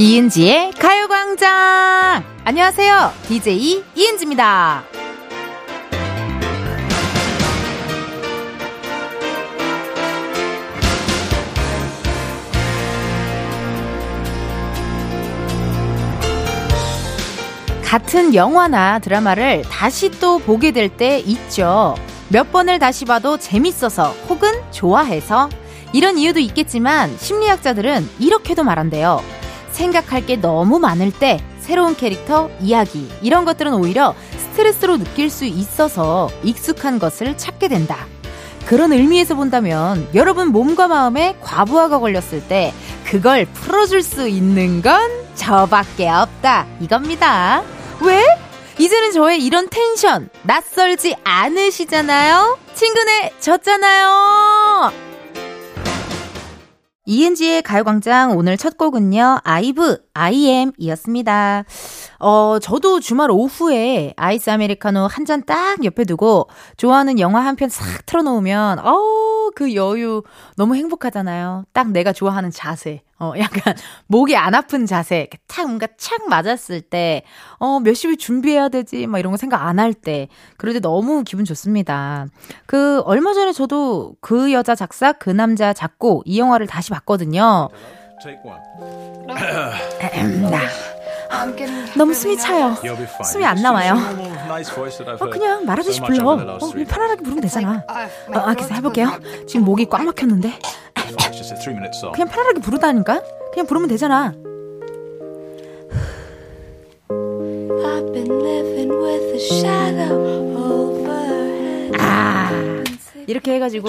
이은지의 가요광장! 안녕하세요. DJ 이은지입니다. 같은 영화나 드라마를 다시 또 보게 될 때 있죠. 몇 번을 다시 봐도 재밌어서 혹은 좋아해서 이런 이유도 있겠지만 심리학자들은 이렇게도 말한대요. 생각할 게 너무 많을 때 새로운 캐릭터, 이야기 이런 것들은 오히려 스트레스로 느낄 수 있어서 익숙한 것을 찾게 된다. 그런 의미에서 본다면 여러분 몸과 마음에 과부하가 걸렸을 때 그걸 풀어줄 수 있는 건 저밖에 없다 이겁니다. 왜? 이제는 저의 이런 텐션 낯설지 않으시잖아요? 친구네 졌잖아요. 이은지의 가요광장 오늘 첫 곡은요, 아이브, IM 이었습니다. 어, 저도 주말 오후에 아이스 아메리카노 한 잔 딱 옆에 두고 좋아하는 영화 한 편 싹 틀어놓으면, 어, 그 여유 너무 행복하잖아요. 딱 내가 좋아하는 자세. 어, 약간 목이 안 아픈 자세, 탁 뭔가 착 맞았을 때, 어, 몇 시에 준비해야 되지, 막 이런 거 생각 안 할 때, 그럴 때 너무 기분 좋습니다. 그, 얼마 전에 저도 그 여자 작사, 그 남자 작고, 이 영화를 다시 봤거든요. 너무 숨이 차요. 숨이 안 나와요. 어, 그냥 말하듯이 불러. 어, 편안하게 부르면 되잖아. 어, 알겠어, 해볼게요. 지금 목이 꽉 막혔는데. 그냥 편안하게 부르다니까? 그냥 부르면 되잖아. 아, 이렇게 해가지고.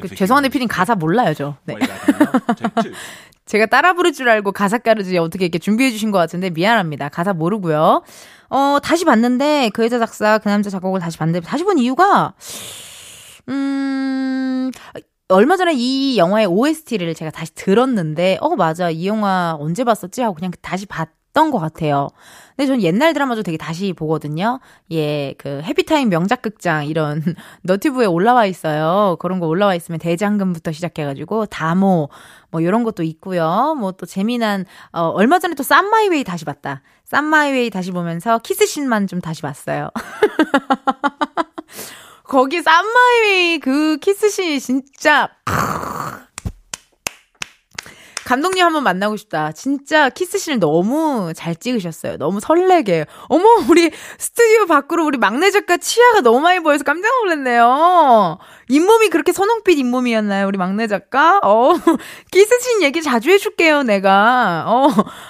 그, 죄송한데 피린 가사 몰라요, 저. 네. 제가 따라 부를 줄 알고 가사 가르지 어떻게 이렇게 준비해 주신 것 같은데 미안합니다. 가사 모르고요. 어, 다시 봤는데 그 여자 작사, 그 남자 작곡을 다시 봤는데 다시 본 이유가 음, 얼마 전에 이 영화의 OST를 제가 다시 들었는데, 어, 맞아. 이 영화 언제 봤었지? 하고 그냥 다시 봤 던 것 같아요. 근데 전 옛날 드라마도 되게 다시 보거든요. 예, 그 해피타임 명작극장 이런 너튜브에 올라와 있어요. 그런 거 올라와 있으면 대장금부터 시작해가지고 다모 뭐 이런 것도 있고요. 뭐 또 재미난 어 얼마 전에 또 쌈마이웨이 다시 봤다. 쌈마이웨이 다시 보면서 키스신만 좀 다시 봤어요. 거기 쌈마이웨이 그 키스신이 진짜 감독님 한번 만나고 싶다. 진짜 키스신을 너무 잘 찍으셨어요. 너무 설레게. 어머, 우리 스튜디오 밖으로 우리 막내 작가 치아가 너무 많이 보여서 깜짝 놀랐네요. 잇몸이 그렇게 선홍빛 잇몸이었나요? 우리 막내 작가? 어, 키스신 얘기 자주 해줄게요, 내가. 어,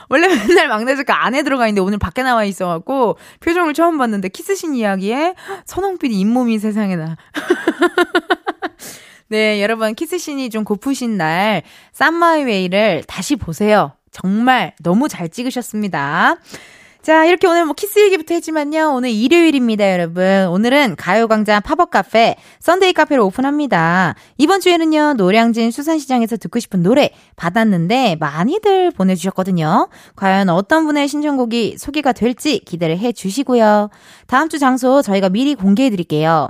원래 맨날 막내 작가 안에 들어가 있는데 오늘 밖에 나와 있어갖고 표정을 처음 봤는데 키스신 이야기에 선홍빛 잇몸이 세상에나. 네, 여러분 키스신이 좀 고프신 날 쌈마이웨이를 다시 보세요. 정말 너무 잘 찍으셨습니다. 자, 이렇게 오늘 뭐 키스 얘기부터 했지만요. 오늘 일요일입니다, 여러분. 오늘은 가요광장 팝업 카페, Sunday 카페를 오픈합니다. 이번 주에는요, 노량진 수산시장에서 듣고 싶은 노래 받았는데 많이들 보내주셨거든요. 과연 어떤 분의 신청곡이 소개가 될지 기대를 해 주시고요. 다음 주 장소 저희가 미리 공개해 드릴게요.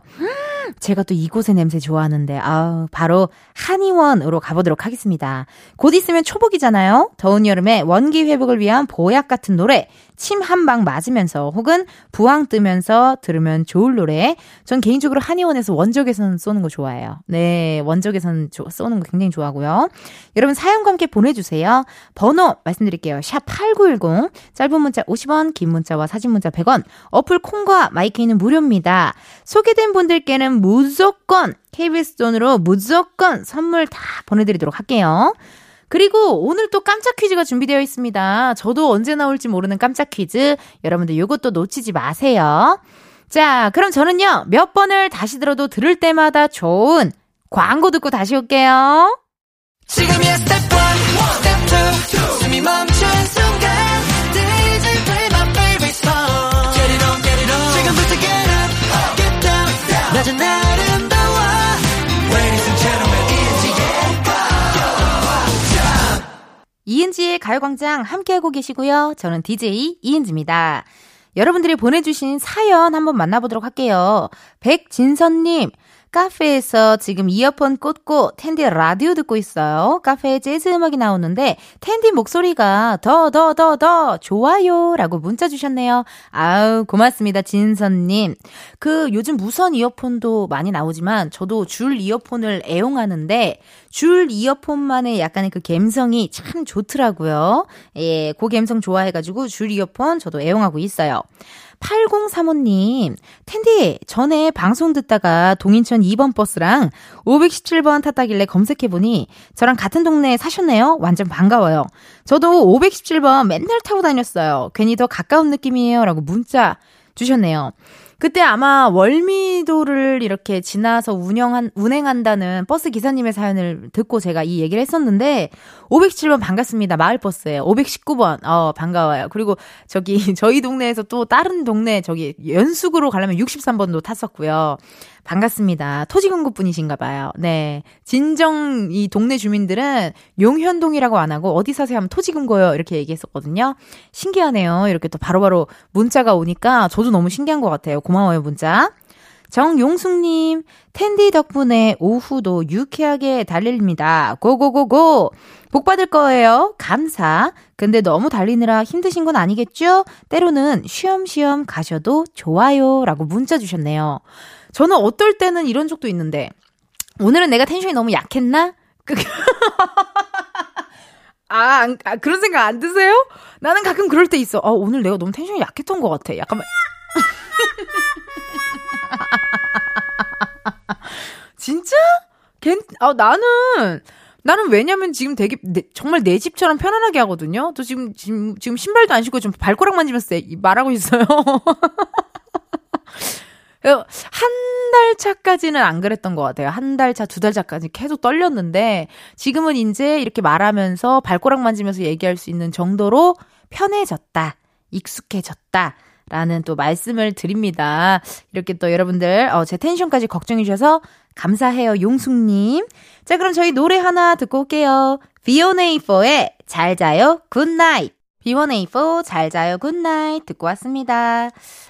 제가 또 이곳의 냄새 좋아하는데, 아우, 바로 한의원으로 가보도록 하겠습니다. 곧 있으면 초복이잖아요? 더운 여름에 원기 회복을 위한 보약 같은 노래, 침 한 방 맞으면서 혹은 부항 뜨면서 들으면 좋을 노래. 전 개인적으로 한의원에서 원적외선 쏘는 거 좋아해요. 네, 원적외선 쏘는 거 굉장히 좋아하고요. 여러분 사연과 함께 보내주세요. 번호 말씀드릴게요. 샵 8910, 짧은 문자 50원, 긴 문자와 사진 문자 100원, 어플 콩과 my K는 무료입니다. 소개된 분들께는 무조건 KBS 돈으로 무조건 선물 다 보내드리도록 할게요. 그리고 오늘 또 깜짝 퀴즈가 준비되어 있습니다. 저도 언제 나올지 모르는 깜짝 퀴즈. 여러분들 이것도 놓치지 마세요. 자, 그럼 저는요, 몇 번을 다시 들어도 들을 때마다 좋은 광고 듣고 다시 올게요. 지금이야 스텝 1, 스텝 2, 숨이 멈춘 순간 DJ play my favorite song Get it on, get it on 지금부터 get up, get down 낮은 아 이은지의 가요광장 함께하고 계시고요. 저는 DJ 이은지입니다. 여러분들이 보내주신 사연 한번 만나보도록 할게요. 백진선님, 카페에서 지금 이어폰 꽂고 텐디 라디오 듣고 있어요. 카페에 재즈 음악이 나오는데 텐디 목소리가 더 더 더 더 좋아요 라고 문자 주셨네요. 아우 고맙습니다 진선님. 그 요즘 무선 이어폰도 많이 나오지만 저도 줄 이어폰을 애용하는데 줄 이어폰만의 약간의 그 감성이 참 좋더라고요. 예, 그 감성 좋아해가지고 줄 이어폰 저도 애용하고 있어요. 8035님, 텐디, 전에 방송 듣다가 동인천 2번 버스랑 517번 탔다길래 검색해보니 저랑 같은 동네에 사셨네요? 완전 반가워요. 저도 517번 맨날 타고 다녔어요. 괜히 더 가까운 느낌이에요. 라고 문자 주셨네요. 그때 아마 월미도를 이렇게 지나서 운영한, 운행한다는 버스 기사님의 사연을 듣고 제가 이 얘기를 했었는데, 517번 반갑습니다. 마을버스예요. 519번, 어, 반가워요. 그리고 저기, 저희 동네에서 또 다른 동네, 저기, 연숙으로 가려면 63번도 탔었고요. 반갑습니다. 토지공급 분이신가 봐요. 네. 진정 이 동네 주민들은 용현동이라고 안 하고 어디 사세요 하면 토지금고요. 이렇게 얘기했었거든요. 신기하네요. 이렇게 또 바로 바로 문자가 오니까 저도 너무 신기한 것 같아요. 고마워요, 문자. 정용숙님, 텐디 덕분에 오후도 유쾌하게 달립니다. 고고고고! 복 받을 거예요. 감사. 근데 너무 달리느라 힘드신 건 아니겠죠? 때로는 쉬엄쉬엄 가셔도 좋아요. 라고 문자 주셨네요. 저는 어떨 때는 이런 적도 있는데, 오늘은 내가 텐션이 너무 약했나? 그 아, 안, 아, 그런 생각 안 드세요? 나는 가끔 그럴 때 있어. 어, 오늘 내가 너무 텐션이 약했던 것 같아. 약간. 진짜? 걘, 아, 나는, 나는 왜냐면 지금 되게, 내, 정말 내 집처럼 편안하게 하거든요? 또 지금, 지금, 지금 신발도 안 신고 좀 발가락 만지면서 말하고 있어요. 한 달 차까지는 안 그랬던 것 같아요. 한 달 차, 두 달 차까지 계속 떨렸는데, 지금은 이제 이렇게 말하면서 발가락 만지면서 얘기할 수 있는 정도로 편해졌다. 익숙해졌다. 라는 또 말씀을 드립니다. 이렇게 또 여러분들, 어, 제 tension까지 걱정해주셔서 감사해요, 용숙님. 자, 그럼 저희 노래 하나 듣고 올게요. B1A4의 잘 자요, good night. B1A4 잘 자요 good night 듣고 왔습니다.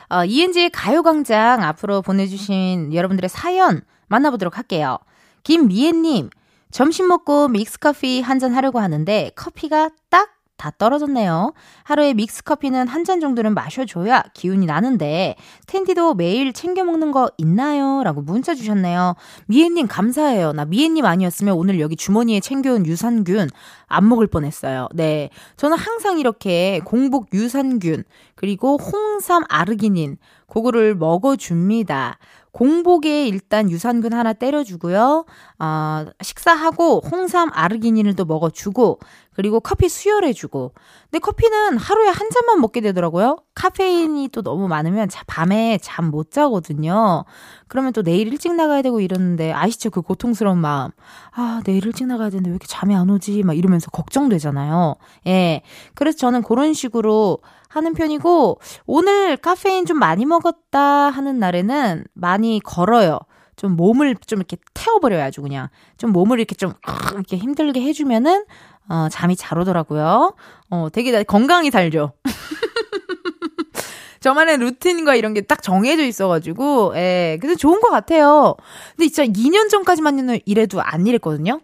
어, ENG 가요광장 앞으로 보내주신 여러분들의 사연 만나보도록 할게요. 김미애님, 점심 먹고 믹스커피 한 잔 하려고 하는데 커피가 딱 다 떨어졌네요. 하루에 믹스커피는 한 잔 정도는 마셔줘야 기운이 나는데 텐디도 매일 챙겨 먹는 거 있나요? 라고 문자 주셨네요. 미애님 감사해요. 나 미애님 아니었으면 오늘 여기 주머니에 챙겨온 유산균 안 먹을 뻔했어요. 네. 저는 항상 이렇게 공복 유산균 그리고 홍삼 아르기닌 그거를 먹어줍니다. 공복에 일단 유산균 하나 때려주고요. 어, 식사하고 홍삼 아르기닌을 또 먹어주고 그리고 커피 수혈해주고. 근데 커피는 하루에 한 잔만 먹게 되더라고요. 카페인이 또 너무 많으면 자, 밤에 잠 못 자거든요. 그러면 또 내일 일찍 나가야 되고 이러는데 아시죠? 그 고통스러운 마음. 아, 내일 일찍 나가야 되는데 왜 이렇게 잠이 안 오지? 막 이러면서 걱정되잖아요. 예. 그래서 저는 그런 식으로 하는 편이고 오늘 카페인 좀 많이 먹었다 하는 날에는 많이 걸어요. 좀 몸을 좀 이렇게 태워버려요, 아주 그냥. 좀 몸을 이렇게 좀, 이렇게 힘들게 해주면은, 어, 잠이 잘 오더라고요. 어, 되게 건강히 살죠. 저만의 루틴과 이런 게 딱 정해져 있어가지고, 예, 그래서 좋은 것 같아요. 근데 진짜 2년 전까지만 이래도 안 이랬거든요?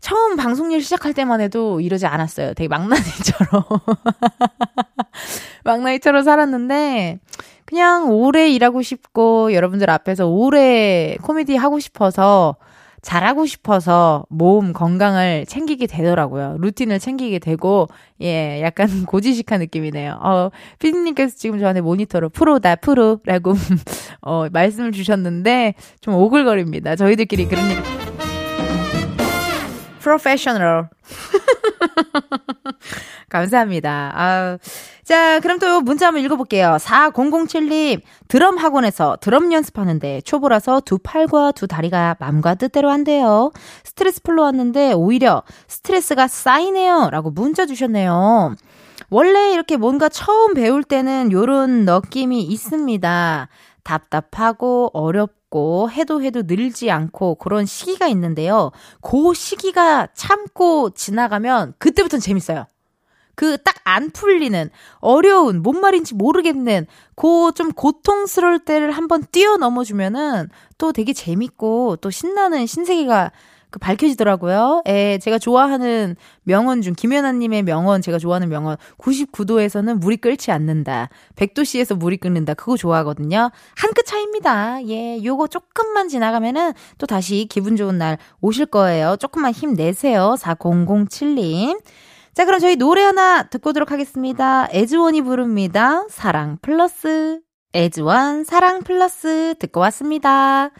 처음 방송일 시작할 때만 해도 이러지 않았어요. 되게 막나니처럼. 막나니처럼 살았는데, 그냥 오래 일하고 싶고, 여러분들 앞에서 오래 코미디 하고 싶어서, 잘하고 싶어서 몸 건강을 챙기게 되더라고요. 루틴을 챙기게 되고, 예, 약간 고지식한 느낌이네요. 어, 피디님께서 지금 저한테 모니터로 프로다, 프로라고, 어, 말씀을 주셨는데, 좀 오글거립니다. 저희들끼리 그런 일. 프로페셔널. 감사합니다. 아 자, 그럼 또 문자 한번 읽어볼게요. 4007님, 드럼 학원에서 드럼 연습하는데 초보라서 두 팔과 두 다리가 맘과 뜻대로 한대요. 스트레스 풀러 왔는데 오히려 스트레스가 쌓이네요. 라고 문자 주셨네요. 원래 이렇게 뭔가 처음 배울 때는 요런 느낌이 있습니다. 답답하고 어렵 고 해도 해도 늘지 않고 그런 시기가 있는데요. 그 시기가 참고 지나가면 그때부터는 재밌어요. 그 딱 안 풀리는 어려운 뭔 말인지 모르겠는 그 좀 고통스러울 때를 한번 뛰어넘어 주면은 또 되게 재밌고 또 신나는 신세계가 그 밝혀지더라고요. 예, 제가 좋아하는 명언 중 김연아님의 명언 제가 좋아하는 명언 99도에서는 물이 끓지 않는다. 100도씨에서 물이 끓는다. 그거 좋아하거든요. 한 끗 차입니다. 예, 요거 조금만 지나가면은 또 다시 기분 좋은 날 오실 거예요. 조금만 힘내세요. 4007님. 자, 그럼 저희 노래 하나 듣고 오도록 하겠습니다. 에즈원이 부릅니다. 사랑 플러스. 에즈원 사랑 플러스 듣고 왔습니다.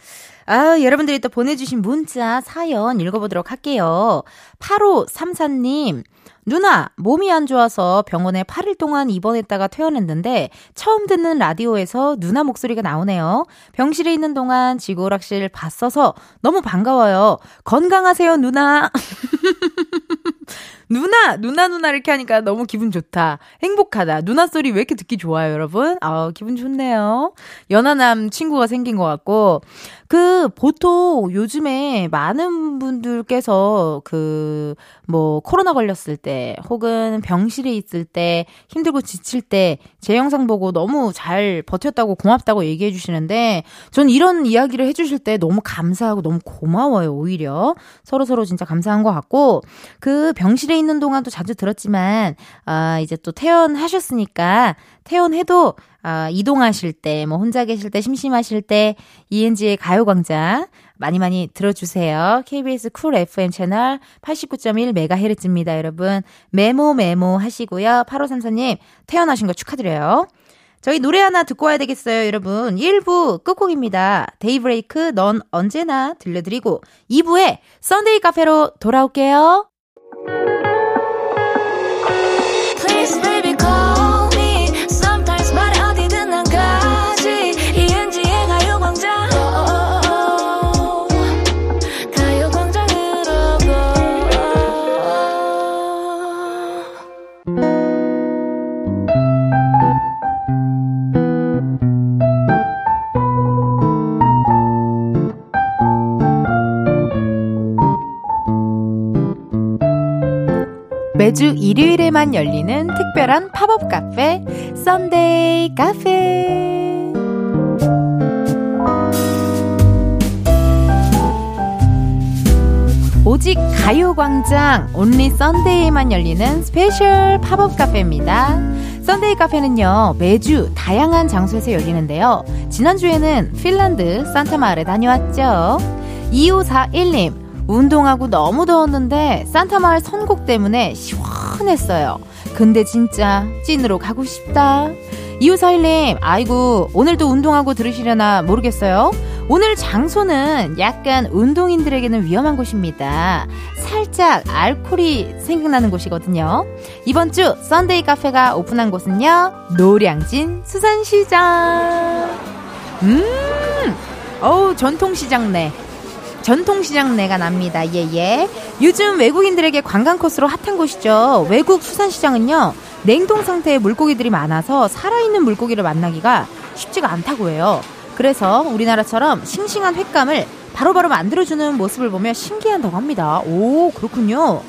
아, 여러분들이 또 보내주신 문자, 사연 읽어보도록 할게요. 8534님, 누나, 몸이 안 좋아서 병원에 8일 동안 입원했다가 퇴원했는데 처음 듣는 라디오에서 누나 목소리가 나오네요. 병실에 있는 동안 지구오락실 봤어서 너무 반가워요. 건강하세요, 누나. 누나, 누나, 누나 이렇게 하니까 너무 기분 좋다. 행복하다. 누나 소리 왜 이렇게 듣기 좋아요, 여러분? 아, 기분 좋네요. 연하남 친구가 생긴 것 같고. 그, 보통 요즘에 많은 분들께서 그, 뭐, 코로나 걸렸을 때, 혹은 병실에 있을 때, 힘들고 지칠 때, 제 영상 보고 너무 잘 버텼다고 고맙다고 얘기해 주시는데, 전 이런 이야기를 해 주실 때 너무 감사하고 너무 고마워요, 오히려. 서로 서로 진짜 감사한 것 같고, 그 병실에 있는 동안도 자주 들었지만, 아, 이제 또 퇴원하셨으니까, 퇴원해도 아, 이동하실 때, 뭐 혼자 계실 때, 심심하실 때, 이은지의 가요광장 많이 많이 들어주세요. KBS Cool FM 채널 89.1MHz입니다, 여러분. 메모 메모 하시고요. 8534님, 태어나신 거 축하드려요. 저희 노래 하나 듣고 와야 되겠어요, 여러분. 1부 끝곡입니다. 데이브레이크 넌 언제나 들려드리고 2부에 Sunday 카페로 돌아올게요. 매주 일요일에만 열리는 특별한 팝업 카페, Sunday 카페. 오직 가요광장, only Sunday에만 열리는 special 팝업 카페입니다. Sunday 카페는요, 매주 다양한 장소에서 열리는데요. 지난주에는 핀란드 산타마을에 다녀왔죠. 2541님, 운동하고 너무 더웠는데 산타마을 선곡 때문에 시원했어요. 근데 진짜 찐으로 가고 싶다. 이웃사일님, 아이고, 오늘도 운동하고 들으시려나 모르겠어요. 오늘 장소는 약간 운동인들에게는 위험한 곳입니다. 살짝 알코올이 생각나는 곳이거든요. 이번 주 Sunday 카페가 오픈한 곳은요, 노량진 수산시장. 음, 어우, 전통시장 내. 전통시장 내가 납니다. 예, 예. 요즘 외국인들에게 관광 코스로 핫한 곳이죠. 외국 수산시장은요, 냉동 상태의 물고기들이 많아서 살아있는 물고기를 만나기가 쉽지가 않다고 해요. 그래서 우리나라처럼 싱싱한 횟감을 바로바로 만들어주는 모습을 보며 신기한다고 합니다. 오, 그렇군요.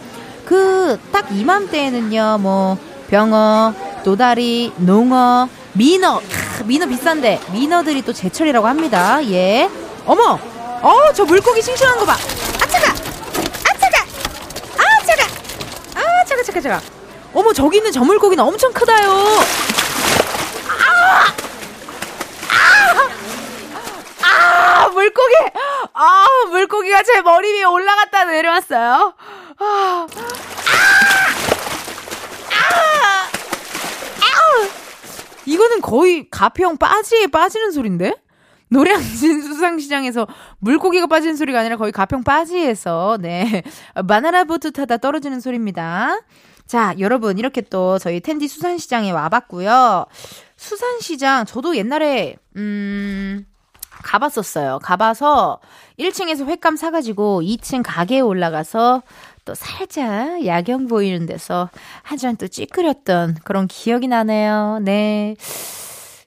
그, 딱 이맘때에는요, 뭐, 병어, 도다리, 농어, 민어, 크, 민어 비싼데, 민어들이 또 제철이라고 합니다. 예. 어머! 어, 저 물고기 싱싱한 거 봐. 아, 차가! 아, 차가! 아, 차가! 아, 차가, 차가, 차가. 어머, 저기 있는 저 물고기는 엄청 크다요. 아! 아! 아, 물고기! 아, 물고기가 제 머리 위에 올라갔다 내려왔어요. 아! 아! 아! 이거는 거의 가평 빠지에 빠지는 소린데? 노량진 수상시장에서 물고기가 빠지는 소리가 아니라 거의 가평 빠지에서, 네. 바나나 보트 타다 떨어지는 소리입니다. 자, 여러분, 이렇게 또 저희 텐디 수산시장에 와봤고요. 수산시장, 저도 옛날에, 음, 가봤었어요. 가봐서 1층에서 횟감 사가지고 2층 가게에 올라가서 또 살짝 야경 보이는 데서 한 잔 또 찌끄렸던 그런 기억이 나네요. 네.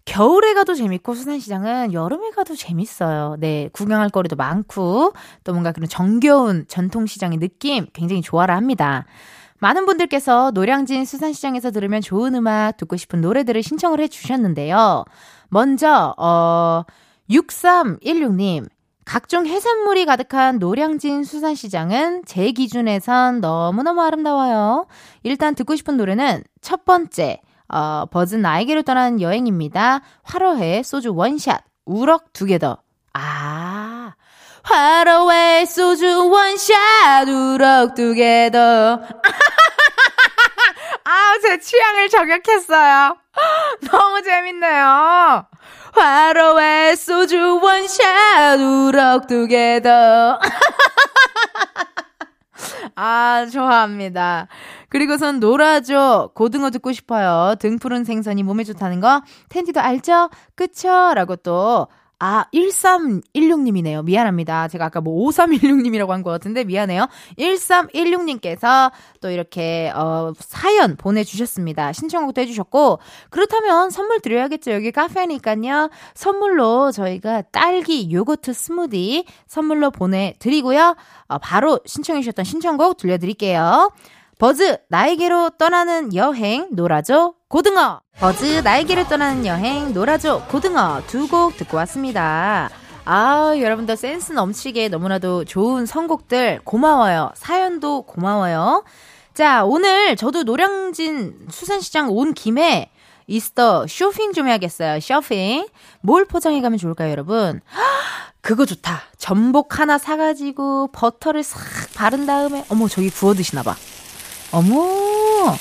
겨울에 가도 재밌고 수산시장은 여름에 가도 재밌어요. 네, 구경할 거리도 많고 또 뭔가 그런 정겨운 전통시장의 느낌 굉장히 좋아라 합니다. 많은 분들께서 노량진 수산시장에서 들으면 좋은 음악 듣고 싶은 노래들을 신청을 해 주셨는데요. 먼저, 어, 6316님. 각종 해산물이 가득한 노량진 수산시장은 제 기준에선 너무너무 아름다워요. 일단 듣고 싶은 노래는 첫 번째, 어, 버즈 나에게로 떠나는 여행입니다. 화로해 소주 원샷, 우럭 두 개 더. 아, 화로해 소주 원샷, 우럭 두 개 더. 아, 제 취향을 저격했어요. 너무 재밌네요. 화로에 소주 원샷 우럭 두 개 더. 아, 좋아합니다. 그리고선 놀아줘. 고등어 듣고 싶어요. 등 푸른 생선이 몸에 좋다는 거. 텐디도 알죠? 그쵸? 라고 또 아, 1316님이네요. 미안합니다. 제가 아까 뭐 5316님이라고 한 것 같은데 미안해요. 1316님께서 또 이렇게, 어, 사연 보내주셨습니다. 신청곡도 해주셨고, 그렇다면 선물 드려야겠죠. 여기 카페니까요. 선물로 저희가 딸기 요거트 스무디 선물로 보내드리고요. 어, 바로 신청해주셨던 신청곡 들려드릴게요. 버즈 나에게로 떠나는 여행 놀아줘 고등어 버즈 나에게로 떠나는 여행 놀아줘 고등어 두 곡 듣고 왔습니다. 아, 여러분들 센스 넘치게 너무나도 좋은 선곡들 고마워요. 사연도 고마워요. 자, 오늘 저도 노량진 수산시장 온 김에 이스터 쇼핑 좀 해야겠어요. 쇼핑. 뭘 포장해 가면 좋을까요, 여러분? 그거 좋다. 전복 하나 사가지고 버터를 싹 바른 다음에, 어머, 저기 구워 드시나봐. 어머!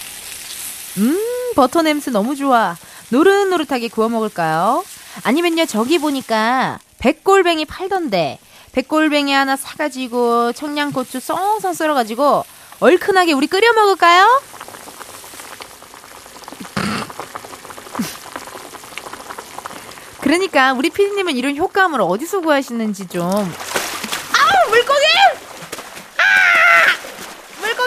음, 버터 냄새 너무 좋아. 노릇노릇하게 구워 먹을까요? 아니면요, 저기 보니까 백골뱅이 팔던데, 백골뱅이 하나 사가지고 청양고추 썽썽 썰어가지고 얼큰하게 우리 끓여 먹을까요? 그러니까 우리 피디님은 이런 효과음을 어디서 구하시는지 좀. 아우 물고기!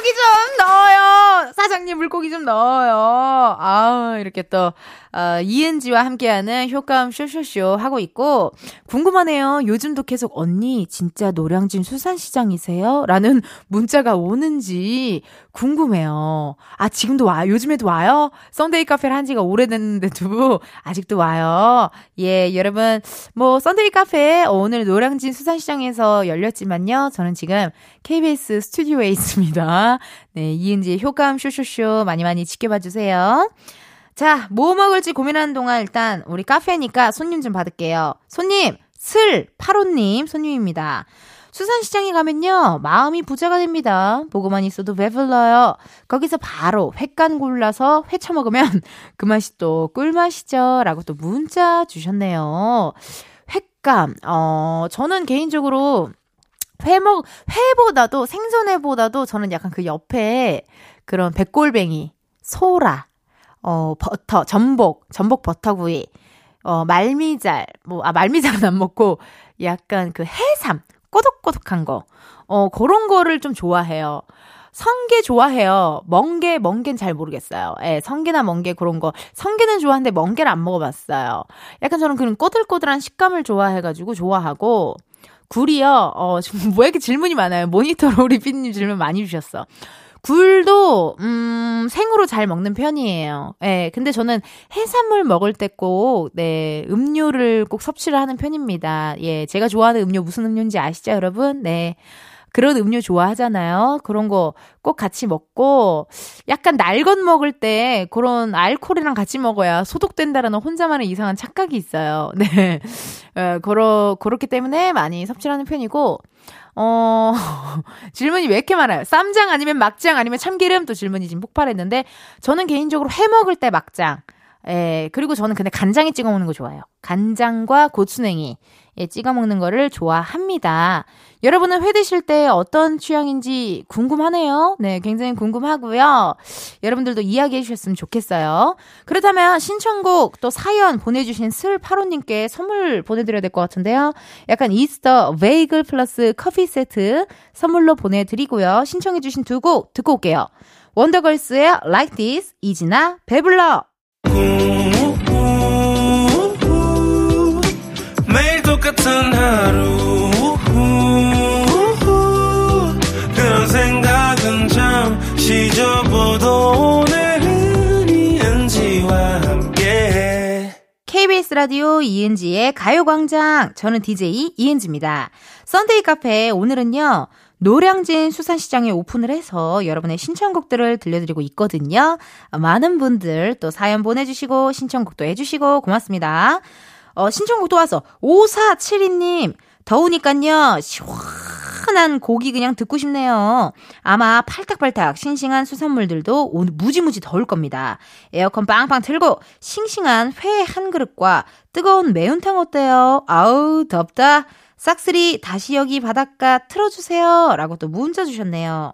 물고기 좀 넣어요. 사장님 물고기 좀 넣어요. 아우 이렇게 또 어, 이은지와 함께하는 효과음 쇼쇼쇼 하고 있고 궁금하네요. 요즘도 계속 언니 진짜 노량진 수산시장이세요? 라는 문자가 오는지 궁금해요. 아 지금도 와 요즘에도 와요? Sunday 카페를 한 지가 오래됐는데도 아직도 와요. 예 여러분 뭐 Sunday 카페 오늘 노량진 수산시장에서 열렸지만요. 저는 지금 KBS 스튜디오에 있습니다. 네 이은지의 효과음 쇼쇼쇼 많이 많이 지켜봐 주세요. 자, 뭐 먹을지 고민하는 동안 일단 우리 카페니까 손님 좀 받을게요. 손님, 슬, 파로님 손님입니다. 수산시장에 가면요, 마음이 부자가 됩니다. 보고만 있어도 배불러요. 거기서 바로 횟간 골라서 회 처먹으면 그 맛이 또 꿀맛이죠. 라고 또 문자 주셨네요. 횟감, 어, 저는 개인적으로 회 먹, 회보다도, 생선회보다도 저는 약간 그 옆에 그런 백골뱅이, 소라, 어, 버터, 전복, 전복 버터구이, 어, 말미잘, 뭐, 아, 말미잘은 안 먹고, 약간 그 해삼, 꼬독꼬독한 거, 어, 그런 거를 좀 좋아해요. 성게 좋아해요. 멍게, 멍게는 잘 모르겠어요. 예, 성게나 멍게 그런 거. 성게는 좋아하는데 멍게는 안 먹어봤어요. 약간 저는 그런 꼬들꼬들한 식감을 좋아해가지고 좋아하고, 굴이요, 어, 지금 왜 이렇게 질문이 많아요? 모니터로 우리 피디님 질문 많이 주셨어. 굴도 음 생으로 잘 먹는 편이에요. 예. 네, 근데 저는 해산물 먹을 때 꼭 네, 음료를 꼭 섭취를 하는 편입니다. 예. 제가 좋아하는 음료 무슨 음료인지 아시죠, 여러분? 네. 그런 음료 좋아하잖아요. 그런 거 꼭 같이 먹고 약간 날건 먹을 때 그런 알코올이랑 같이 먹어야 소독된다라는 혼자만의 이상한 착각이 있어요. 네. 어, 그러, 그렇기 때문에 많이 섭취하는 편이고 어, 질문이 왜 이렇게 많아요? 쌈장 아니면 막장 아니면 참기름? 또 질문이 지금 폭발했는데, 저는 개인적으로 해 먹을 때 막장. 예, 그리고 저는 근데 간장에 찍어 먹는 거 좋아해요. 간장과 고추냉이. 예, 찍어 먹는 거를 좋아합니다. 여러분은 회 드실 때 어떤 취향인지 궁금하네요. 네, 굉장히 궁금하고요. 여러분들도 이야기해 주셨으면 좋겠어요. 그렇다면 신청곡 또 사연 보내주신 슬파로님께 선물 보내드려야 될 것 같은데요. 약간 이스터 베이글 플러스 커피 세트 선물로 보내드리고요. 신청해 주신 두 곡 듣고 올게요. 원더걸스의 Like This, 이진아, 배불러. 매일 똑같은 하루 KBS 라디오 이은지의 가요광장. 저는 DJ 이은지입니다. Sunday 카페 오늘은요. 노량진 수산시장에 오픈을 해서 여러분의 신청곡들을 들려드리고 있거든요. 많은 분들 또 사연 보내주시고 신청곡도 해주시고 고맙습니다. 어, 신청곡도 와서 5472님 더우니깐요 시원한 곡이 그냥 듣고 싶네요. 아마 팔딱팔딱 싱싱한 수산물들도 오늘 무지무지 더울 겁니다. 에어컨 빵빵 틀고 싱싱한 회 한 그릇과 뜨거운 매운탕 어때요? 아우 덥다. 싹쓰리 다시 여기 바닷가 틀어주세요. 라고 또 문자 주셨네요.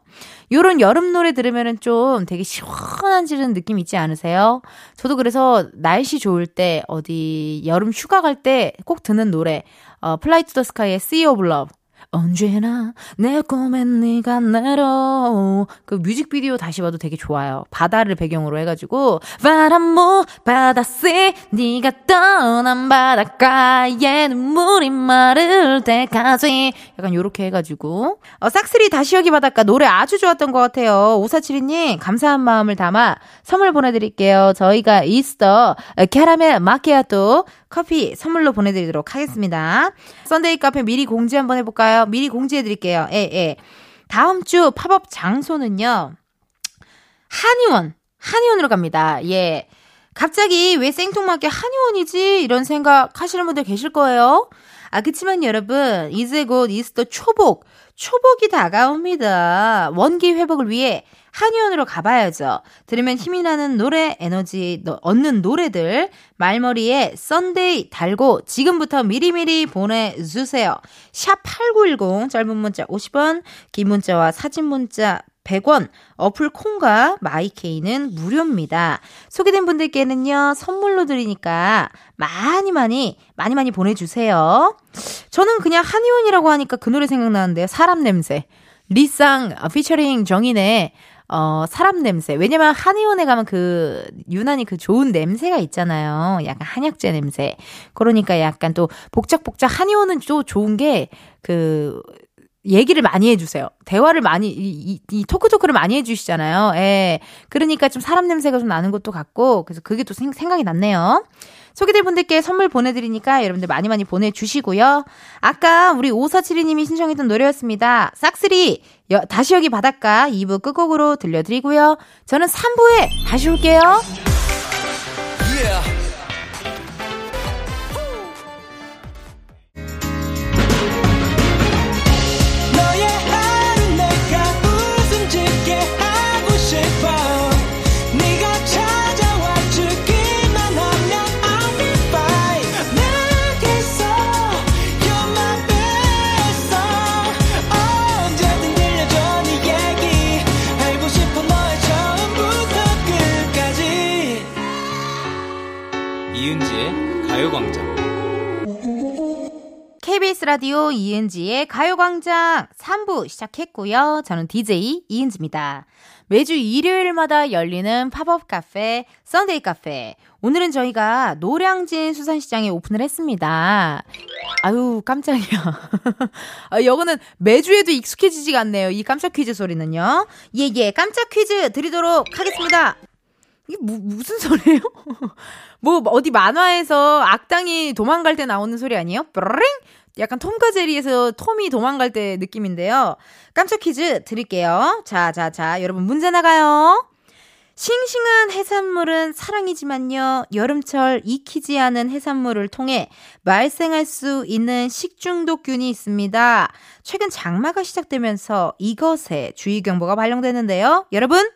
요런 여름 노래 들으면은 좀 되게 시원해지는 느낌 있지 않으세요? 저도 그래서 날씨 좋을 때 어디 여름 휴가 갈 때 꼭 듣는 노래, 어, Fly to the Sky의 Sea of Love. 언제나 내 꿈엔 네가 내려 그 뮤직비디오 다시 봐도 되게 좋아요. 바다를 배경으로 해가지고 바람모 바다새 네가 떠난 바닷가에 눈물이 마를 때까지 약간 요렇게 해가지고 어, 싹쓸이 다시 여기 바닷가 노래 아주 좋았던 것 같아요. 오사칠이님 감사한 마음을 담아 선물 보내드릴게요. 저희가 이스터 캐러멜 마키아또 커피 선물로 보내드리도록 하겠습니다. 썬데이 카페 미리 공지 한번 해볼까요? 미리 공지해드릴게요. 예, 예. 다음 주 팝업 장소는요. 한의원. 한의원으로 갑니다. 예. 갑자기 왜 생뚱맞게 한의원이지? 이런 생각 하시는 분들 계실 거예요. 아, 그치만 여러분, 이제 곧 이스터 초복, 초복이 다가옵니다. 원기 회복을 위해 한의원으로 가봐야죠. 들으면 힘이 나는 노래, 에너지 얻는 노래들, 말머리에 썬데이 달고 지금부터 미리미리 보내주세요. 샵 8910, 짧은 문자 50원, 긴 문자와 사진 문자 100원, 어플 콩과 마이케이는 무료입니다. 소개된 분들께는요, 선물로 드리니까 많이 많이, 많이 많이 보내주세요. 저는 그냥 한의원이라고 하니까 그 노래 생각나는데요. 사람 냄새. 리쌍, 피처링 정인의 어, 사람 냄새. 왜냐면 한의원에 가면 그, 유난히 그 좋은 냄새가 있잖아요. 약간 한약재 냄새. 그러니까 약간 또 복작복작 한의원은 또 좋은 게, 그, 얘기를 많이 해주세요. 대화를 많이, 이, 이, 이 토크토크를 많이 해주시잖아요. 예. 그러니까 좀 사람 냄새가 좀 나는 것도 같고, 그래서 그게 또 생, 생각이 났네요. 소개된 분들께 선물 보내드리니까 여러분들 많이 많이 보내주시고요. 아까 우리 5472님이 신청했던 노래였습니다. 싹쓸이, 여, 다시 여기 바닷가 2부 끝곡으로 들려드리고요. 저는 3부에 다시 올게요. Yeah. KBS 라디오 이은지의 가요광장 3부 시작했고요. 저는 DJ 이은지입니다. 매주 일요일마다 열리는 팝업 카페, 썬데이 카페. 오늘은 저희가 노량진 수산시장에 오픈을 했습니다. 아유, 깜짝이야. 아, 이거는 매주에도 익숙해지지가 않네요. 이 깜짝 퀴즈 소리는요. 예, 예, 깜짝 퀴즈 드리도록 하겠습니다. 이게 무, 무슨 소리예요? 뭐 어디 만화에서 악당이 도망갈 때 나오는 소리 아니에요? 뿌링 약간 톰과 제리에서 톰이 도망갈 때 느낌인데요. 깜짝 퀴즈 드릴게요. 자, 자, 자, 여러분 문제 나가요. 싱싱한 해산물은 사랑이지만요, 여름철 익히지 않은 해산물을 통해 발생할 수 있는 식중독균이 있습니다. 최근 장마가 시작되면서 이것에 주의경보가 발령되는데요. 여러분,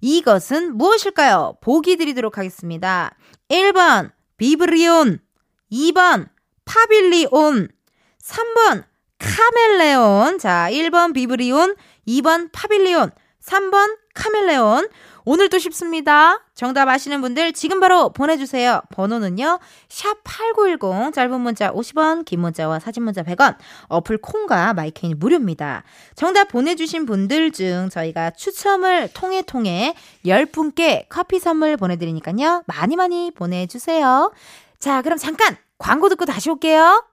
이것은 무엇일까요? 보기 드리도록 하겠습니다. 1번, 비브리온. 2번, 파빌리온. 3번 카멜레온. 자, 1번 비브리온, 2번 파빌리온, 3번 카멜레온. 오늘도 쉽습니다. 정답 아시는 분들 지금 바로 보내주세요. 번호는요, 샵 8910, 짧은 문자 50원, 긴 문자와 사진 문자 100원, 어플 콩과 마이케이는 무료입니다. 정답 보내주신 분들 중 저희가 추첨을 통해 통해 10분께 커피 선물 보내드리니까요, 많이 많이 보내주세요. 자, 그럼 잠깐 광고 듣고 다시 올게요.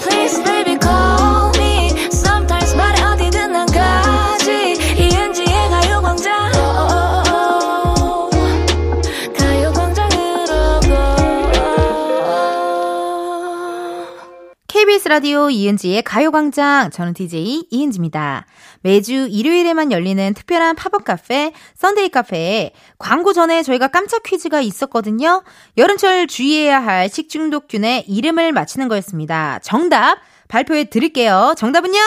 Please baby KBS 라디오 이은지의 가요광장. 저는 DJ 이은지입니다. 매주 일요일에만 열리는 특별한 팝업 카페, 썬데이 카페에 광고 전에 저희가 깜짝 퀴즈가 있었거든요. 여름철 주의해야 할 식중독균의 이름을 맞히는 거였습니다. 정답 발표해 드릴게요. 정답은요?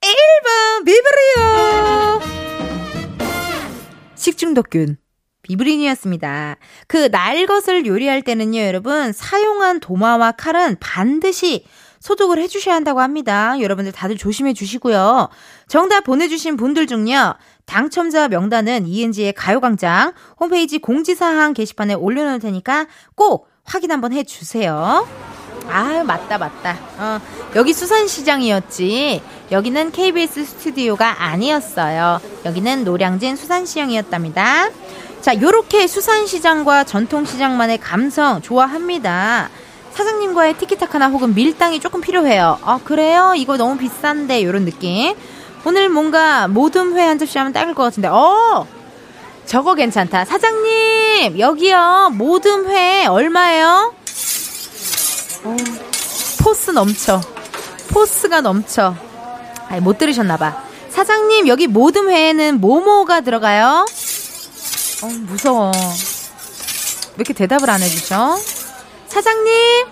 1번 비브리오! 식중독균. 비브리오였습니다. 그 날것을 요리할 때는요, 여러분, 사용한 도마와 칼은 반드시 소독을 해주셔야 한다고 합니다. 여러분들 다들 조심해 주시고요. 정답 보내주신 분들 중요, 당첨자 명단은 이은지의 가요광장 홈페이지 공지사항 게시판에 올려놓을 테니까 꼭 확인 한번 해주세요. 아, 맞다, 맞다. 어, 여기 수산시장이었지. 여기는 KBS 스튜디오가 아니었어요. 여기는 노량진 수산시장이었답니다. 자, 요렇게 수산시장과 전통시장만의 감성 좋아합니다. 사장님과의 티키타카나 혹은 밀당이 조금 필요해요. 아, 그래요? 이거 너무 비싼데, 요런 느낌. 오늘 뭔가 모듬회 한 접시 하면 딱일 것 같은데, 어! 저거 괜찮다. 사장님, 여기요. 모듬회 얼마예요? 어, 포스 넘쳐. 포스가 넘쳐. 아니, 못 들으셨나봐. 사장님, 여기 모듬회에는 뭐뭐가 들어가요? 어, 무서워. 왜 이렇게 대답을 안 해주셔? 사장님!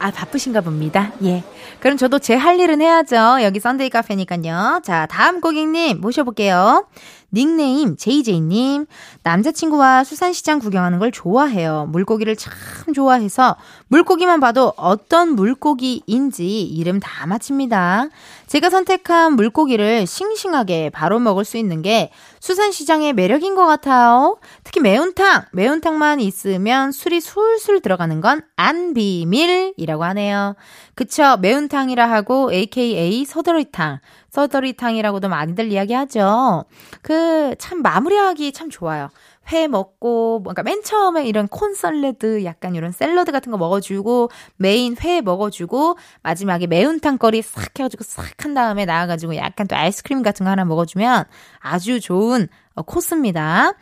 아, 바쁘신가 봅니다. 예. 그럼 저도 제 할 일은 해야죠. 여기 썬데이 카페니까요. 자, 다음 고객님 모셔볼게요. 닉네임 JJ님. 남자친구와 수산시장 구경하는 걸 좋아해요. 물고기를 참 좋아해서 물고기만 봐도 어떤 물고기인지 이름 다 맞춥니다. 제가 선택한 물고기를 싱싱하게 바로 먹을 수 있는 게 수산시장의 매력인 것 같아요. 특히 매운탕, 매운탕만 있으면 술이 술술 들어가는 건 안 비밀이라고 하네요. 그쵸? 매운탕이라 하고 AKA 서더리탕, 서더리탕이라고도 많이들 이야기하죠. 그 참 마무리하기 참 좋아요. 회 먹고 뭔가 맨 처음에 이런 콘 썰레드 약간 이런 샐러드 같은 거 먹어주고 메인 회 먹어주고 마지막에 매운탕 거리 싹 해가지고 싹 한 다음에 나와가지고 약간 또 아이스크림 같은 거 하나 먹어주면 아주 좋은 어, 코스입니다.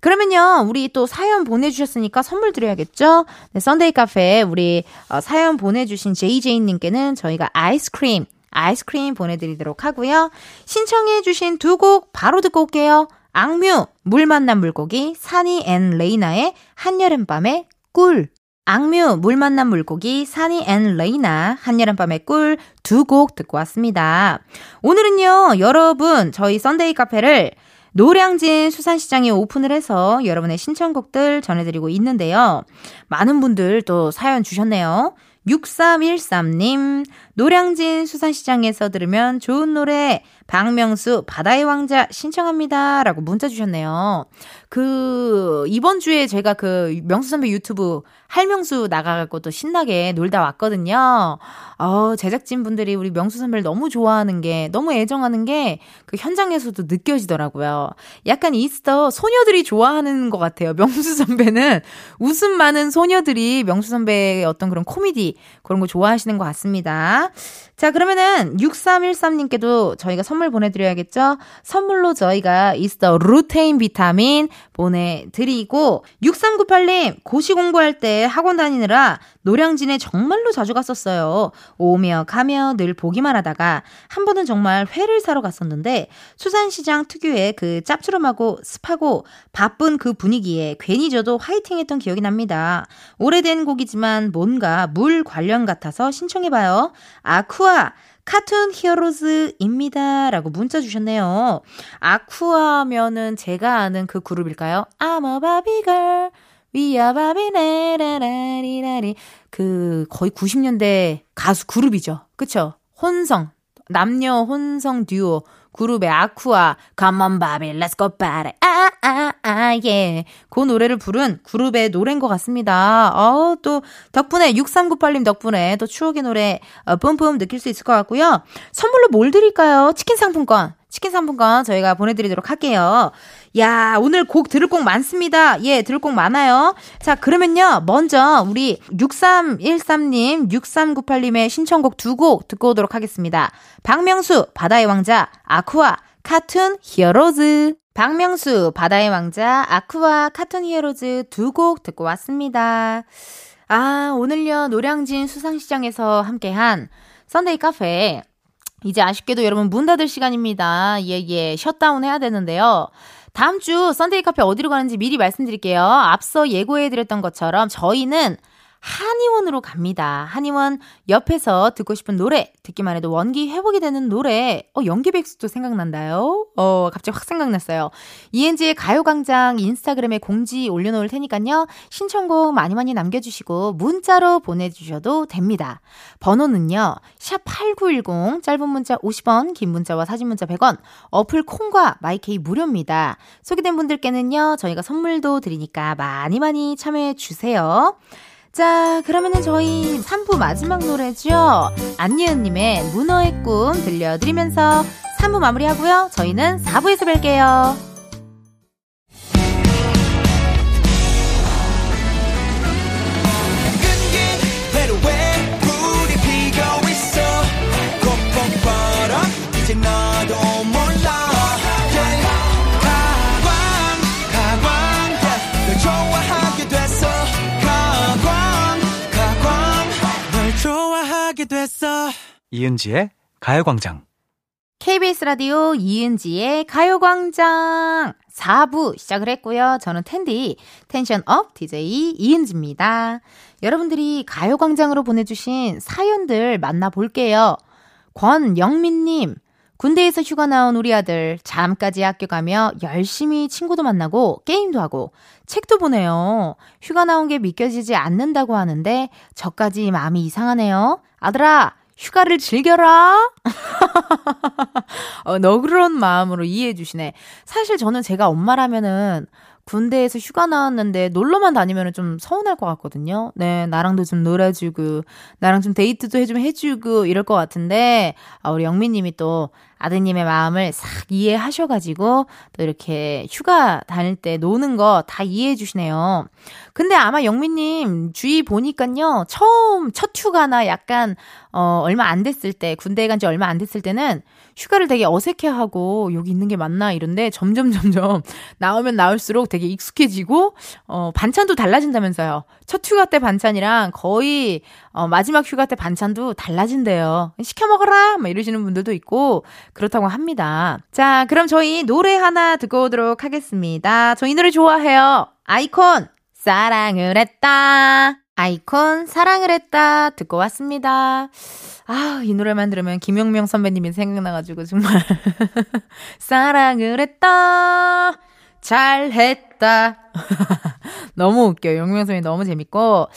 그러면요, 우리 또 사연 보내주셨으니까 선물 드려야겠죠? 네, 썬데이 카페 우리 어, 사연 보내주신 JJ님께는 저희가 아이스크림, 아이스크림 보내드리도록 하고요. 신청해주신 두 곡 바로 듣고 올게요. 악뮤, 물 만난 물고기, 산이 and 레이나의 한여름밤의 꿀. 악뮤, 물 만난 물고기, 산이 and 레이나, 한여름밤의 꿀 두 곡 듣고 왔습니다. 오늘은요, 여러분, 저희 썬데이 카페를 노량진 수산시장에 오픈을 해서 여러분의 신청곡들 전해드리고 있는데요. 많은 분들 또 사연 주셨네요. 6313님, 노량진 수산시장에서 들으면 좋은 노래, 박명수 바다의 왕자 신청합니다. 라고 문자 주셨네요. 그, 이번 주에 제가 그 명수 선배 유튜브 할명수 나가고 또 신나게 놀다 왔거든요. 어, 제작진 분들이 우리 명수 선배를 너무 좋아하는 게, 너무 애정하는 게 그 현장에서도 느껴지더라고요. 약간 이스터 소녀들이 좋아하는 것 같아요. 명수 선배는 웃음 많은 소녀들이 명수 선배의 어떤 그런 코미디 그런 거 좋아하시는 것 같습니다. 있습니다. 자, 그러면은 6313님께도 저희가 선물 보내드려야겠죠? 선물로 저희가 이스터 루테인 비타민 보내드리고 6398님 고시 공부할 때 학원 다니느라 노량진에 정말로 자주 갔었어요. 오며 가며 늘 보기만 하다가 한 번은 정말 회를 사러 갔었는데 수산시장 특유의 그 짭조름하고 습하고 바쁜 그 분위기에 괜히 저도 화이팅 했던 기억이 납니다. 오래된 곡이지만 뭔가 물 관련 같아서 신청해봐요. 아쿠아 카툰 히어로즈입니다. 라고 문자 주셨네요. 아쿠아면은 제가 아는 그 그룹일까요? I'm a Barbie girl. Are Barbie, 라라라리라리. 그, 거의 90년대 가수 그룹이죠. 그쵸? 혼성. 남녀 혼성 듀오. 그룹의 아쿠아, Come on Barbie, let's go party. 아, 아, 아, 예. 그 노래를 부른 그룹의 노래인 것 같습니다. 어, 또, 덕분에, 6398님 덕분에 또 추억의 노래, 어, 뿜뿜 느낄 수 있을 것 같고요. 선물로 뭘 드릴까요? 치킨 상품권. 치킨 상품권 저희가 보내드리도록 할게요. 야, 오늘 곡 들을 곡 많습니다. 예, 들을 곡 많아요. 자, 그러면요. 먼저 우리 6313님, 6398님의 신청곡 두 곡 듣고 오도록 하겠습니다. 박명수, 바다의 왕자, 아쿠아, Cartoon Heroes. 박명수, 바다의 왕자, 아쿠아, Cartoon Heroes 두 곡 듣고 왔습니다. 아, 오늘요, 노량진 수산시장에서 함께한 썬데이 카페. 이제 아쉽게도 여러분 문 닫을 시간입니다. 예, 예. 셧다운 해야 되는데요. 다음 주 썬데이 카페 어디로 가는지 미리 말씀드릴게요. 앞서 예고해드렸던 것처럼 저희는 한의원으로 갑니다. 한의원 옆에서 듣고 싶은 노래, 듣기만 해도 원기 회복이 되는 노래, 어, 연기백수도 생각난다요? 어, 갑자기 확 생각났어요. 이은지의 가요광장 인스타그램에 공지 올려놓을 테니까요. 신청곡 많이 많이 남겨주시고, 문자로 보내주셔도 됩니다. 번호는요, 샵8910, 짧은 문자 50원, 긴 문자와 사진 문자 100원, 어플 콩과 마이케이 무료입니다. 소개된 분들께는요, 저희가 선물도 드리니까 많이 많이 참여해주세요. 자, 그러면은 저희 3부 마지막 노래죠. 안예은님의 문어의 꿈 들려드리면서 3부 마무리하고요. 저희는 4부에서 뵐게요. 이은지의 가요광장. KBS 라디오 이은지의 가요광장 4부 시작을 했고요. 저는 텐디, 텐션업 DJ 이은지입니다. 여러분들이 가요광장으로 보내주신 사연들 만나볼게요. 권영민님, 군대에서 휴가 나온 우리 아들 잠까지 학교 가며 열심히 친구도 만나고 게임도 하고 책도 보내요. 휴가 나온 게 믿겨지지 않는다고 하는데 저까지 마음이 이상하네요. 아들아, 휴가를 즐겨라. 어, 너그러운 마음으로 이해해 주시네. 사실 저는 제가 엄마라면은 군대에서 휴가 나왔는데 놀러만 다니면 좀 서운할 것 같거든요. 네, 나랑도 좀 놀아주고, 나랑 좀 데이트도 해좀 해주고, 이럴 것 같은데, 아, 우리 영민님이 또 아드님의 마음을 싹 이해하셔가지고, 또 이렇게 휴가 다닐 때 노는 거 다 이해해 주시네요. 근데 아마 영민님 주위 보니깐요, 처음 첫 휴가나 약간, 어, 얼마 안 됐을 때, 군대에 간 지 얼마 안 됐을 때는 휴가를 되게 어색해하고 여기 있는 게 맞나 이런데 점점 점점 나오면 나올수록 되게 익숙해지고 어 반찬도 달라진다면서요. 첫 휴가 때 반찬이랑 거의 어 마지막 휴가 때 반찬도 달라진대요. 시켜 먹어라 막 이러시는 분들도 있고 그렇다고 합니다. 자, 그럼 저희 노래 하나 듣고 오도록 하겠습니다. 저희 노래 좋아해요. 아이콘 사랑을 했다. 아이콘 사랑을 했다 듣고 왔습니다. 아, 이 노래만 들으면 김용명 선배님이 생각나가지고 정말 사랑을 했다. 잘했다. 너무 웃겨요. 용명 선배님 너무 재밌고.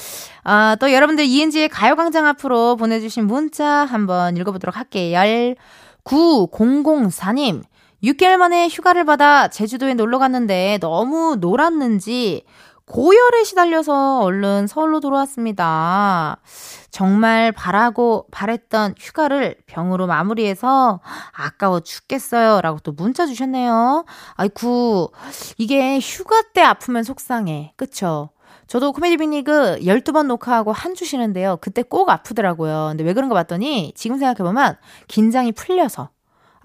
아, 또 여러분들 이은지의 가요광장 앞으로 보내주신 문자 한번 읽어보도록 할게요. 9004님. 6개월 만에 휴가를 받아 제주도에 놀러 갔는데 너무 놀았는지 고열에 시달려서 얼른 서울로 돌아왔습니다. 정말 바라고 바랬던 휴가를 병으로 마무리해서 아까워 죽겠어요. 라고 또 문자 주셨네요. 아이쿠, 이게 휴가 때 아프면 속상해. 그쵸? 저도 코미디 빅리그 12번 녹화하고 한 주 쉬는데요. 그때 꼭 아프더라고요. 근데 왜 그런가 봤더니 지금 생각해보면 긴장이 풀려서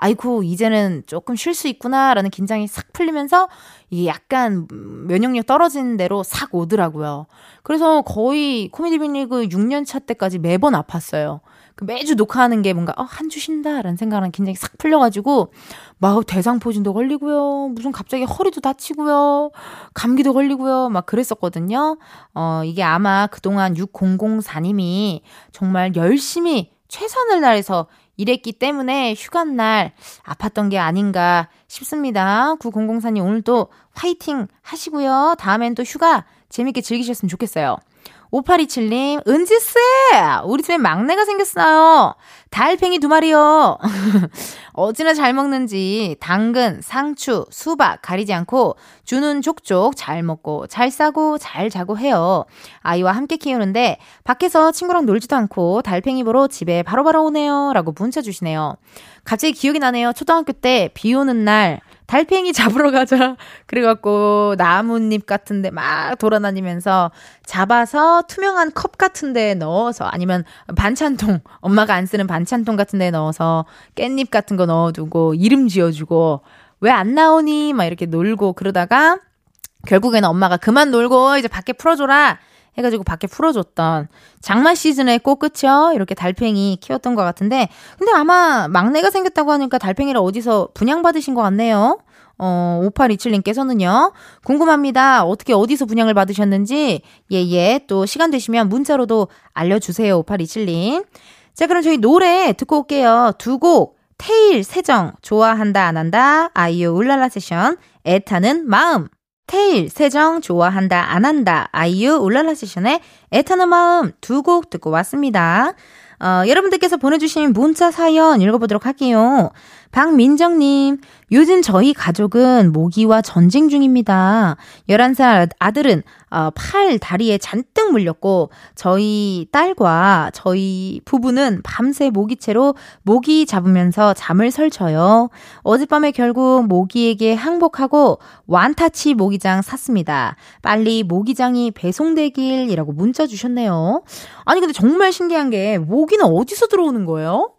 아이고, 이제는 조금 쉴 수 있구나라는 긴장이 싹 풀리면서 이게 약간 면역력 떨어지는 대로 싹 오더라고요. 그래서 거의 코미디 빅리그 6년 차 때까지 매번 아팠어요. 그 매주 녹화하는 게 뭔가, 어, 한 주 쉰다라는 생각은 긴장이 싹 풀려가지고, 막 대상포진도 걸리고요. 무슨 갑자기 허리도 다치고요. 감기도 걸리고요. 막 그랬었거든요. 어, 이게 아마 그동안 6004님이 정말 열심히 최선을 다해서 이랬기 때문에 휴가날 아팠던 게 아닌가 싶습니다. 9004님 오늘도 화이팅 하시고요. 다음엔 또 휴가 재밌게 즐기셨으면 좋겠어요. 5827님, 은지쌤! 우리 집에 막내가 생겼어요. 달팽이 두 마리요. 어찌나 잘 먹는지 당근, 상추, 수박 가리지 않고 주는 족족 잘 먹고 잘 싸고 잘 자고 해요. 아이와 함께 키우는데 밖에서 친구랑 놀지도 않고 달팽이 보러 집에 바로바로 바로 오네요. 라고 문자 주시네요. 갑자기 기억이 나네요. 초등학교 때 비 오는 날 달팽이 잡으러 가자. 그래갖고 나뭇잎 같은데 막 돌아다니면서 잡아서 투명한 컵 같은데 넣어서 아니면 반찬통 엄마가 안 쓰는 반찬통 같은데 넣어서 깻잎 같은 거 넣어두고 이름 지어주고 왜 안 나오니 막 이렇게 놀고 그러다가 결국에는 엄마가 그만 놀고 이제 밖에 풀어줘라 해가지고 밖에 풀어줬던 장마 시즌의 꽃 끝이요. 이렇게 달팽이 키웠던 것 같은데, 근데 아마 막내가 생겼다고 하니까 달팽이를 어디서 분양받으신 것 같네요. 어, 5827님께서는요, 궁금합니다. 어떻게 어디서 분양을 받으셨는지, 예, 예, 또 시간 되시면 문자로도 알려주세요. 5827님. 자, 그럼 저희 노래 듣고 올게요. 두 곡, 테일, 세정, 좋아한다, 안 한다, 아이유 울랄라 세션, 애타는 마음. 테일, 세정, 좋아한다, 안 한다, 아이유 울랄라 세션의 애타는 마음 두 곡 듣고 왔습니다. 어, 여러분들께서 보내주신 문자 사연 읽어보도록 할게요. 박민정님, 요즘 저희 가족은 모기와 전쟁 중입니다. 11살 아들은 어, 팔, 다리에 잔뜩 물렸고, 저희 딸과 저희 부부는 밤새 모기채로 모기 잡으면서 잠을 설쳐요. 어젯밤에 결국 모기에게 항복하고 완타치 모기장 샀습니다. 빨리 모기장이 배송되길이라고 문자 주셨네요. 아니, 근데 정말 신기한 게, 모기는 어디서 들어오는 거예요?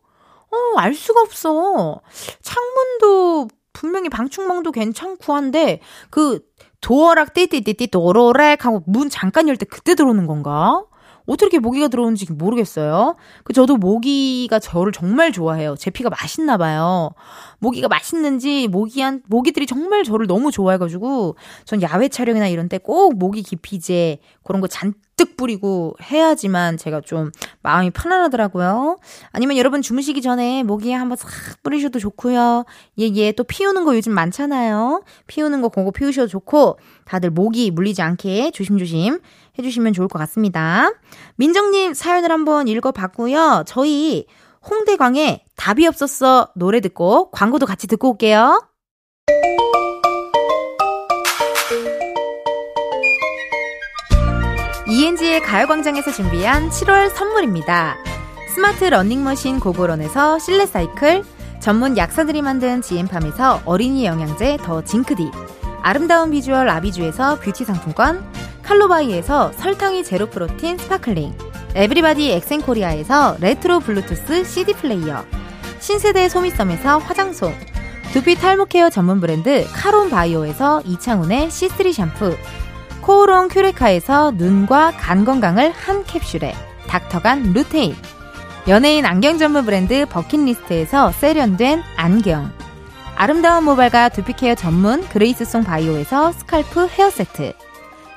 어, 알 수가 없어. 창문도 분명히 방충망도 괜찮고 한데 그 도어락 띠띠띠띠 도로렉 하고 문 잠깐 열 때 그때 들어오는 건가? 어떻게 모기가 들어오는지 모르겠어요. 그 저도 모기가 저를 정말 좋아해요. 제 피가 맛있나 봐요. 모기가 맛있는지 모기한 모기들이 정말 저를 너무 좋아해가지고 전 야외 촬영이나 이런 때 꼭 모기 기피제 그런 거 잔뜩 뿌리고 해야지만 제가 좀 마음이 편안하더라고요. 아니면 여러분 주무시기 전에 모기에 한번 싹 뿌리셔도 좋고요. 예예 또 피우는 거 요즘 많잖아요. 피우는 거 그거 피우셔도 좋고 다들 모기 물리지 않게 조심조심 해주시면 좋을 것 같습니다. 민정님 사연을 한번 읽어봤고요. 저희 홍대광의 답이 없었어 노래 듣고 광고도 같이 듣고 올게요. ENG의 가요광장에서 준비한 7월 선물입니다. 스마트 러닝머신 고고런에서 실내 사이클, 전문 약사들이 만든 지엠팜에서 어린이 영양제 더 징크디, 아름다운 비주얼 아비주에서 뷰티 상품권, 칼로바이에서 설탕이 제로 protein sparkling, 에브리바디 엑센코리아에서 레트로 블루투스 CD 플레이어, 신세대 소미섬에서 화장솜, 두피 탈모 케어 전문 브랜드 카론 바이오에서 이창훈의 C3 샴푸, 코오롱 큐레카에서 눈과 간 건강을 한 캡슐에 닥터간 루테인, 연예인 안경 전문 브랜드 버킷리스트에서 세련된 안경, 아름다운 모발과 두피 케어 전문 그레이스송 바이오에서 scalp 헤어 세트,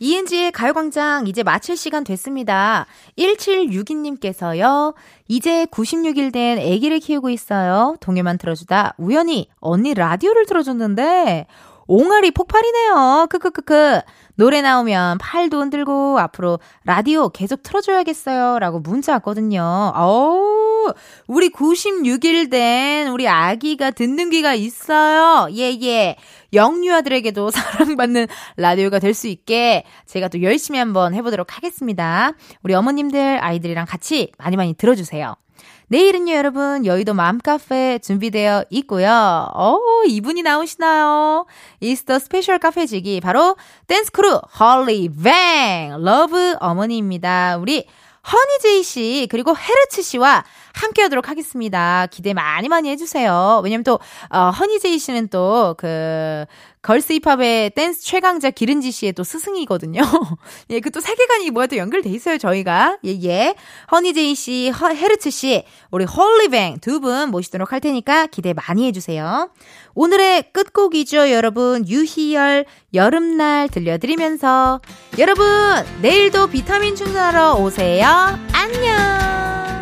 이은지의 가요광장 이제 마칠 시간 됐습니다. 1762님께서요. 이제 96일 된 아기를 키우고 있어요. 동요만 틀어주다 우연히 언니 라디오를 틀어줬는데 옹알이 폭발이네요. 크크크크. 노래 나오면 팔도 흔들고 앞으로 라디오 계속 틀어줘야겠어요. 라고 문자 왔거든요. 어우, 우리 96일 된 우리 아기가 듣는 귀가 있어요. 예, 예. 영유아들에게도 사랑받는 라디오가 될 수 있게 제가 또 열심히 한번 해보도록 하겠습니다. 우리 어머님들, 아이들이랑 같이 많이 많이 들어주세요. 내일은요, 여러분, 여의도 맘카페 준비되어 있고요. 어, 이분이 나오시나요? 이스터 스페셜 카페지기, 바로 댄스크루 홀리뱅! 러브 어머니입니다. 우리 허니제이 씨, 그리고 헤르츠 씨와 함께 하도록 하겠습니다. 기대 많이 많이 해주세요. 왜냐면 또, 어, 허니제이 씨는 또, 그, 걸스 힙합의 댄스 최강자 기른지 씨의 또 스승이거든요. 예, 그 또 세계관이 뭐야 또 연결돼 있어요, 저희가. 예, 예. 허니제이 씨, 허, 헤르츠 씨, 우리 홀리뱅 두 분 모시도록 할 테니까 기대 많이 해주세요. 오늘의 끝곡이죠, 여러분. 유희열, 여름날 들려드리면서. 여러분, 내일도 비타민 충전하러 오세요. 안녕!